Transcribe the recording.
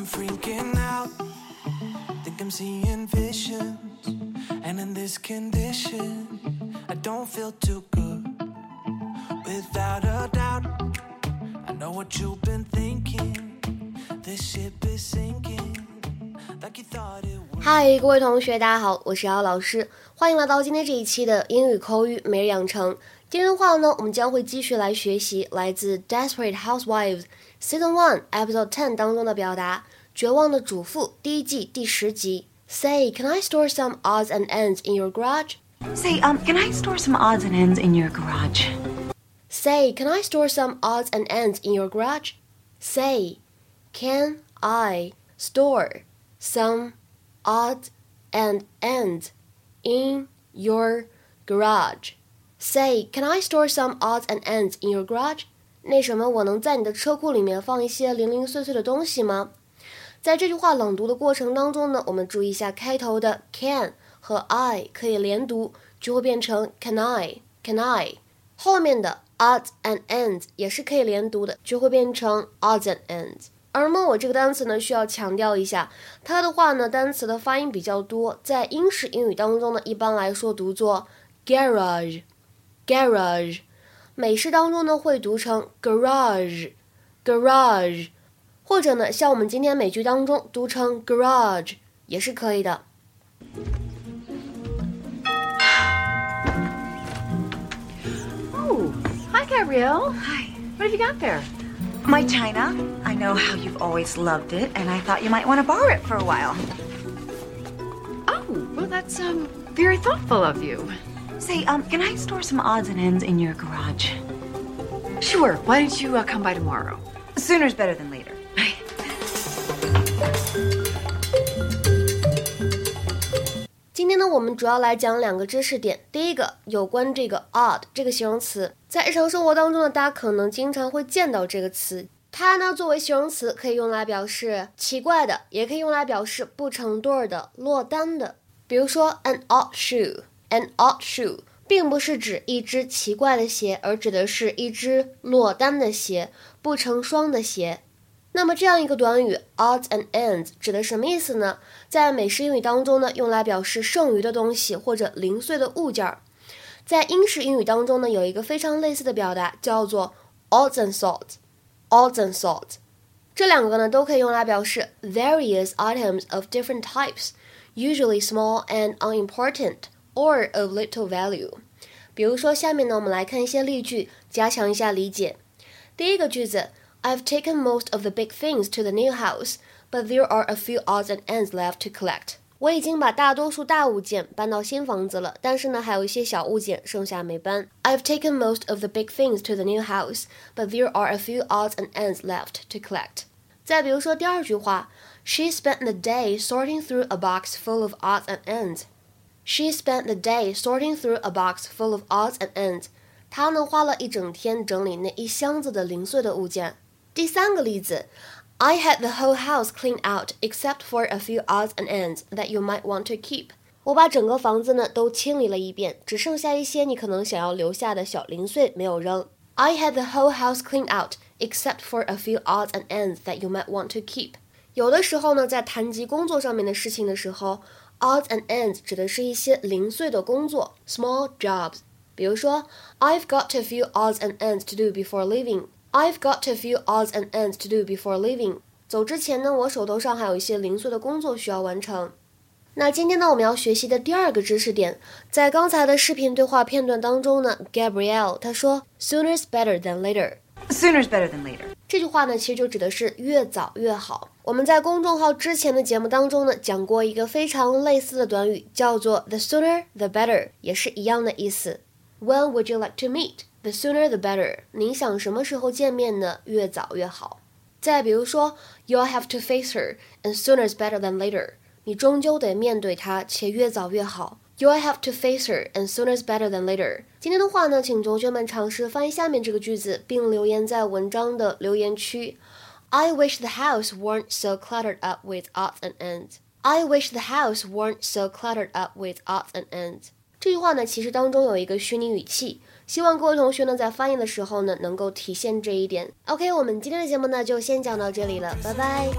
I'm freaking out. Think I'm seeing visions. And in this condition, I don't feel too good. Without a doubt, I know what you've been thinking. This ship is sinking. Like you thought it would. 嗨，各位同学，大家好，我是姚老师，欢迎来到今天这一期的英语口语每日养成。今天的话呢，我们将会继续来学习来自《Desperate Housewives》Season One Episode Ten 当中的表达，《绝望的主妇》第一季第十集。Say, can I store some odds and ends in your garage? Say, um, can I store some odds and ends in your garage? Say, can I store some odds and ends in your garage? Say, can I store some odds and ends in your garage? Say, can I store some odds and ends in your garage? 那什么，我能在你的车库里面放一些零零碎碎的东西吗？在这句话朗读的过程当中呢，我们注意一下开头的 can 和 I 可以连读，就会变成 can I can I。后面的 odds and ends 也是可以连读的，就会变成 odds and ends。而么我这个单词呢，需要强调一下，它的话呢，单词的发音比较多，在英式英语当中呢，一般来说读作 garage garage，美式当中呢会读成 garage garage。或者呢，像我们今天美剧当中读成 garage 也是可以的。Oh, hi, Gabrielle. Hi. What have you got there? My china. I know how you've always loved it, and I thought you might want to borrow it for a while. Oh, well, that's um very thoughtful of you. Say, um, can I store some odds and ends in your garage? Sure. Why don't you uh, come by tomorrow? Sooner is better than later. 今天呢，我们主要来讲两个知识点。第一个，有关这个 odd 这个形容词，在日常生活当中呢，大家可能经常会见到这个词。它呢，作为形容词可以用来表示奇怪的，也可以用来表示不成对儿的、落单的。比如说，an odd An odd shoe，并不是指一只奇怪的鞋，而指的是—一只落单的鞋，不成双的鞋。那么，这样一个短语 “odd and ends” 指的什么意思呢？在美式英语当中呢，用来表示剩余的东西或者零碎的物件儿。在英式英语当中呢，有一个非常类似的表达，叫做 “odd sort”。“odd sort” 这两个呢，都可以用来表示 “various items of different types, usually small and unimportant”。or of little value。比如说，下面呢，我们来看一些例句，加强一下理解。第一个句子。I've taken most of the big things to the new house, but there are a few odds and ends left to collect. 我已经把大多数大物件搬到新房子了，但是呢，还有一些小物件剩下没搬。I've taken most of the big things to the new house, but there are a few odds and ends left to collect. 再比如说第二句话，She spent the day sorting through a box full of odds and ends. She spent the day sorting through a box full of odds and ends. 她呢花了一整天整理那一箱子的零碎的物件。第三个例子，I had the whole house cleaned out except for a few odds and ends that you might want to keep。我把整个房子呢都清理了一遍，只剩下一些你可能想要留下的小零碎没有扔。I had the whole house cleaned out except for a few odds and ends that you might want to keep。有的时候呢，在谈及工作上面的事情的时候 ，odds and ends 指的是一些零碎的工作，small jobs。比如说，I've got a few odds and ends to do before leaving。I've got a few odds and ends to do before leaving。走之前呢，我手头上还有一些零碎的工作需要完成。那今天呢，我们要学习的第二个知识点，在刚才的视频对话片段当中呢，Gabrielle 她说，Sooner's better than later。Sooner's better than later. 这句话呢，其实就指的是越早越好。我们在公众号之前的节目当中呢，讲过一个非常类似的短语，叫做 the sooner the better，也是一样的意思。When would you like to meet？The sooner the better。您想什么时候见面呢？越早越好。再比如说，You'll have to face her, and sooner's better than later。你终究得面对她，且越早越好。You'll have to face her, and sooner's better than later。今天的话呢，请同学们尝试翻译下面这个句子，并留言在文章的留言区。I wish the house weren't so cluttered up with odds and ends. I wish the house weren't so cluttered up with odds and ends. 这句话呢，其实当中有一个虚拟语气。 希望各位同学呢在发音的时候呢能够体现这一点。OK，我们今天的节目呢就先讲到这里了，拜拜。